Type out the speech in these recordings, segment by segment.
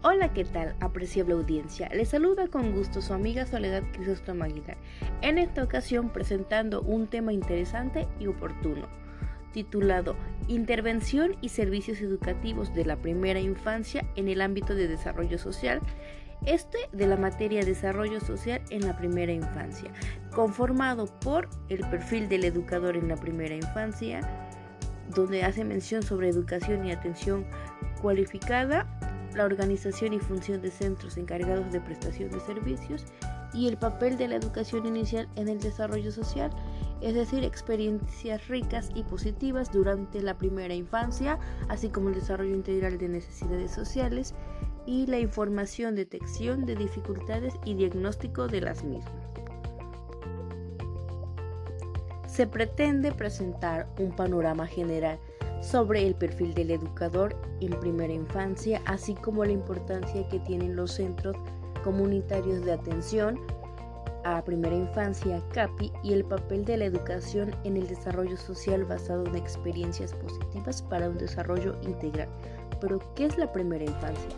Hola, ¿qué tal? Apreciable audiencia. Les saluda con gusto su amiga Soledad Crisóstomo Aguilar. En esta ocasión presentando un tema interesante y oportuno, titulado Intervención y servicios educativos de la primera infancia en el ámbito de desarrollo social. Este de la materia desarrollo social en la primera infancia, conformado por el perfil del educador en la primera infancia, donde hace mención sobre educación y atención cualificada la organización y función de centros encargados de prestación de servicios y el papel de la educación inicial en el desarrollo social, es decir, experiencias ricas y positivas durante la primera infancia, así como el desarrollo integral de necesidades sociales y la información, detección de dificultades y diagnóstico de las mismas. Se pretende presentar un panorama general sobre el perfil del educador en primera infancia, así como la importancia que tienen los centros comunitarios de atención a primera infancia, CAPI, y el papel de la educación en el desarrollo social basado en experiencias positivas para un desarrollo integral. Pero, ¿qué es la primera infancia?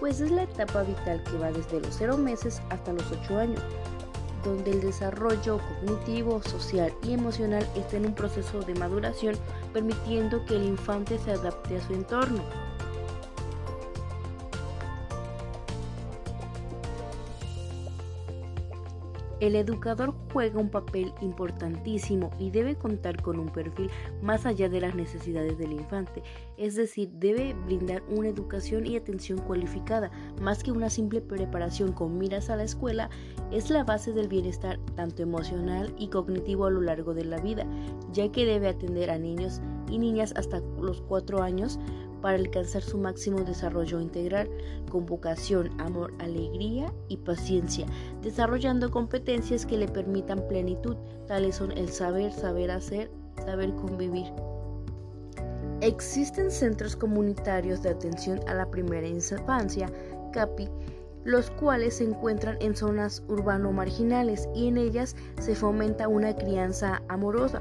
Pues es la etapa vital que va desde los 0 meses hasta los 8 años, donde el desarrollo cognitivo, social y emocional está en un proceso de maduración, permitiendo que el infante se adapte a su entorno. El educador juega un papel importantísimo y debe contar con un perfil más allá de las necesidades del infante, es decir, debe brindar una educación y atención cualificada, más que una simple preparación con miras a la escuela, es la base del bienestar tanto emocional y cognitivo a lo largo de la vida, ya que debe atender a niños y niñas hasta los 4 años para alcanzar su máximo desarrollo integral con vocación, amor, alegría y paciencia, desarrollando competencias que le permitan plenitud, tales son el saber, saber hacer, saber convivir. Existen centros comunitarios de atención a la primera infancia, CAPI, los cuales se encuentran en zonas urbano marginales y en ellas se fomenta una crianza amorosa,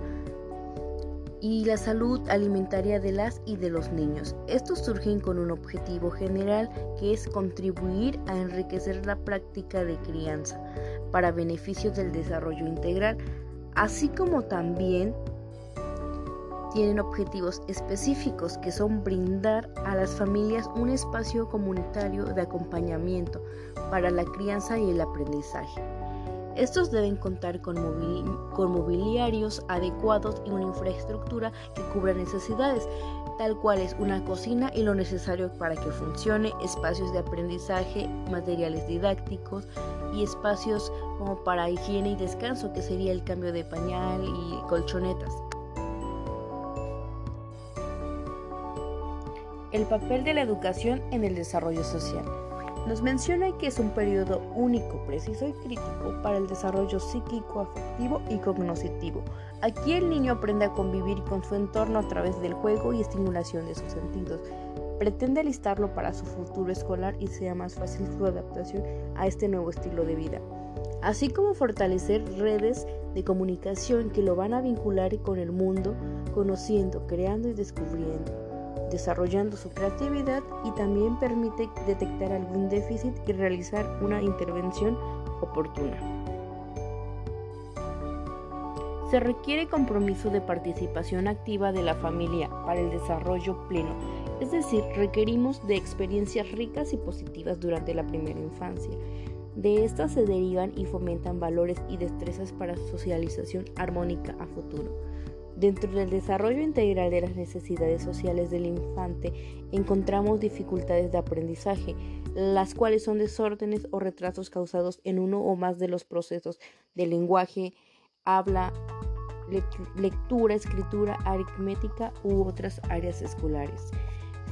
y la salud alimentaria de las y de los niños. Estos surgen con un objetivo general que es contribuir a enriquecer la práctica de crianza para beneficio del desarrollo integral, así como también tienen objetivos específicos que son brindar a las familias un espacio comunitario de acompañamiento para la crianza y el aprendizaje. Estos deben contar con, mobiliarios adecuados y una infraestructura que cubra necesidades, tal cual es una cocina y lo necesario para que funcione, espacios de aprendizaje, materiales didácticos y espacios como para higiene y descanso, que sería el cambio de pañal y colchonetas. El papel de la educación en el desarrollo social nos menciona que es un periodo único, preciso y crítico para el desarrollo psíquico, afectivo y cognitivo. Aquí el niño aprende a convivir con su entorno a través del juego y estimulación de sus sentidos. Pretende alistarlo para su futuro escolar y sea más fácil su adaptación a este nuevo estilo de vida, así como fortalecer redes de comunicación que lo van a vincular con el mundo, conociendo, creando y descubriendo desarrollando su creatividad y también permite detectar algún déficit y realizar una intervención oportuna. Se requiere compromiso de participación activa de la familia para el desarrollo pleno, es decir, requerimos de experiencias ricas y positivas durante la primera infancia. De estas se derivan y fomentan valores y destrezas para socialización armónica a futuro. Dentro del desarrollo integral de las necesidades sociales del infante encontramos dificultades de aprendizaje, las cuales son desórdenes o retrasos causados en uno o más de los procesos de lenguaje, habla, lectura, escritura, aritmética u otras áreas escolares.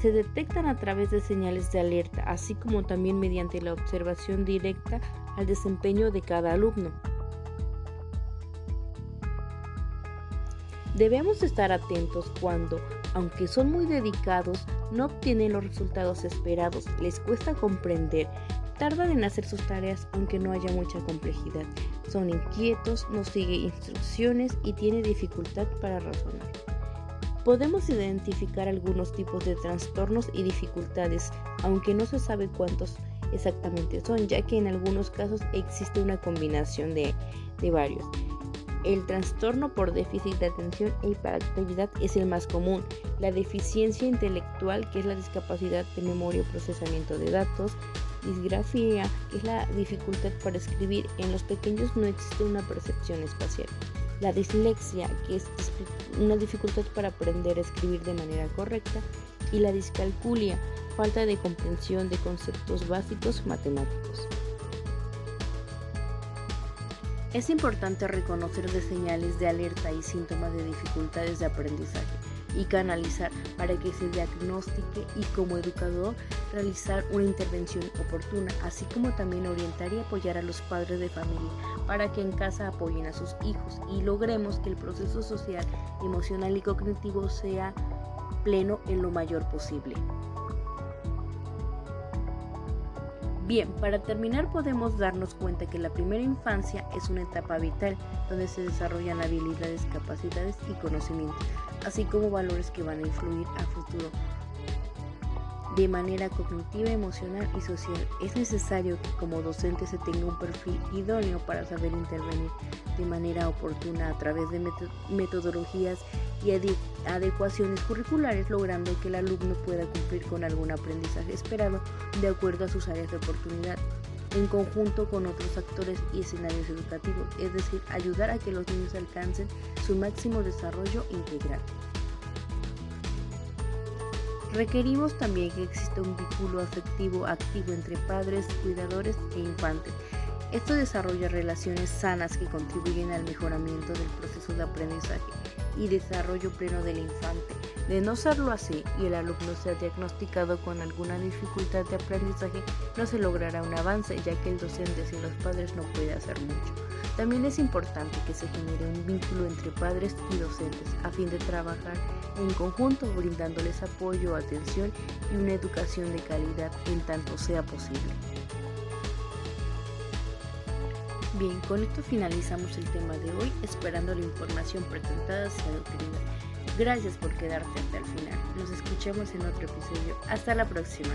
Se detectan a través de señales de alerta, así como también mediante la observación directa al desempeño de cada alumno. Debemos estar atentos cuando, aunque son muy dedicados, no obtienen los resultados esperados, les cuesta comprender, tardan en hacer sus tareas aunque no haya mucha complejidad, son inquietos, no sigue instrucciones y tiene dificultad para razonar. Podemos identificar algunos tipos de trastornos y dificultades, aunque no se sabe cuántos exactamente son, ya que en algunos casos existe una combinación de, varios. El trastorno por déficit de atención e hiperactividad es el más común. La deficiencia intelectual, que es la discapacidad de memoria o procesamiento de datos. Disgrafía, que es la dificultad para escribir. En los pequeños no existe una percepción espacial. La dislexia, que es una dificultad para aprender a escribir de manera correcta. Y la discalculia, falta de comprensión de conceptos básicos matemáticos. Es importante reconocer de señales de alerta y síntomas de dificultades de aprendizaje y canalizar para que se diagnostique y como educador realizar una intervención oportuna, así como también orientar y apoyar a los padres de familia para que en casa apoyen a sus hijos y logremos que el proceso social, emocional y cognitivo sea pleno en lo mayor posible. Bien, para terminar podemos darnos cuenta que la primera infancia es una etapa vital donde se desarrollan habilidades, capacidades y conocimientos, así como valores que van a influir a futuro de manera cognitiva, emocional y social. Es necesario que como docente se tenga un perfil idóneo para saber intervenir de manera oportuna a través de metodologías y adecuaciones curriculares, logrando que el alumno pueda cumplir con algún aprendizaje esperado de acuerdo a sus áreas de oportunidad en conjunto con otros actores y escenarios educativos, es decir, ayudar a que los niños alcancen su máximo desarrollo integral. Requerimos también que exista un vínculo afectivo activo entre padres, cuidadores e infantes. Esto desarrolla relaciones sanas que contribuyen al mejoramiento del proceso de aprendizaje y desarrollo pleno del infante. De no serlo así y el alumno sea diagnosticado con alguna dificultad de aprendizaje, no se logrará un avance ya que el docente sin los padres no puede hacer mucho. También es importante que se genere un vínculo entre padres y docentes a fin de trabajar en conjunto brindándoles apoyo, atención y una educación de calidad en tanto sea posible. Bien, con esto finalizamos el tema de hoy, esperando la información presentada sea de utilidad. Gracias por quedarte hasta el final. Nos escuchamos en otro episodio. Hasta la próxima.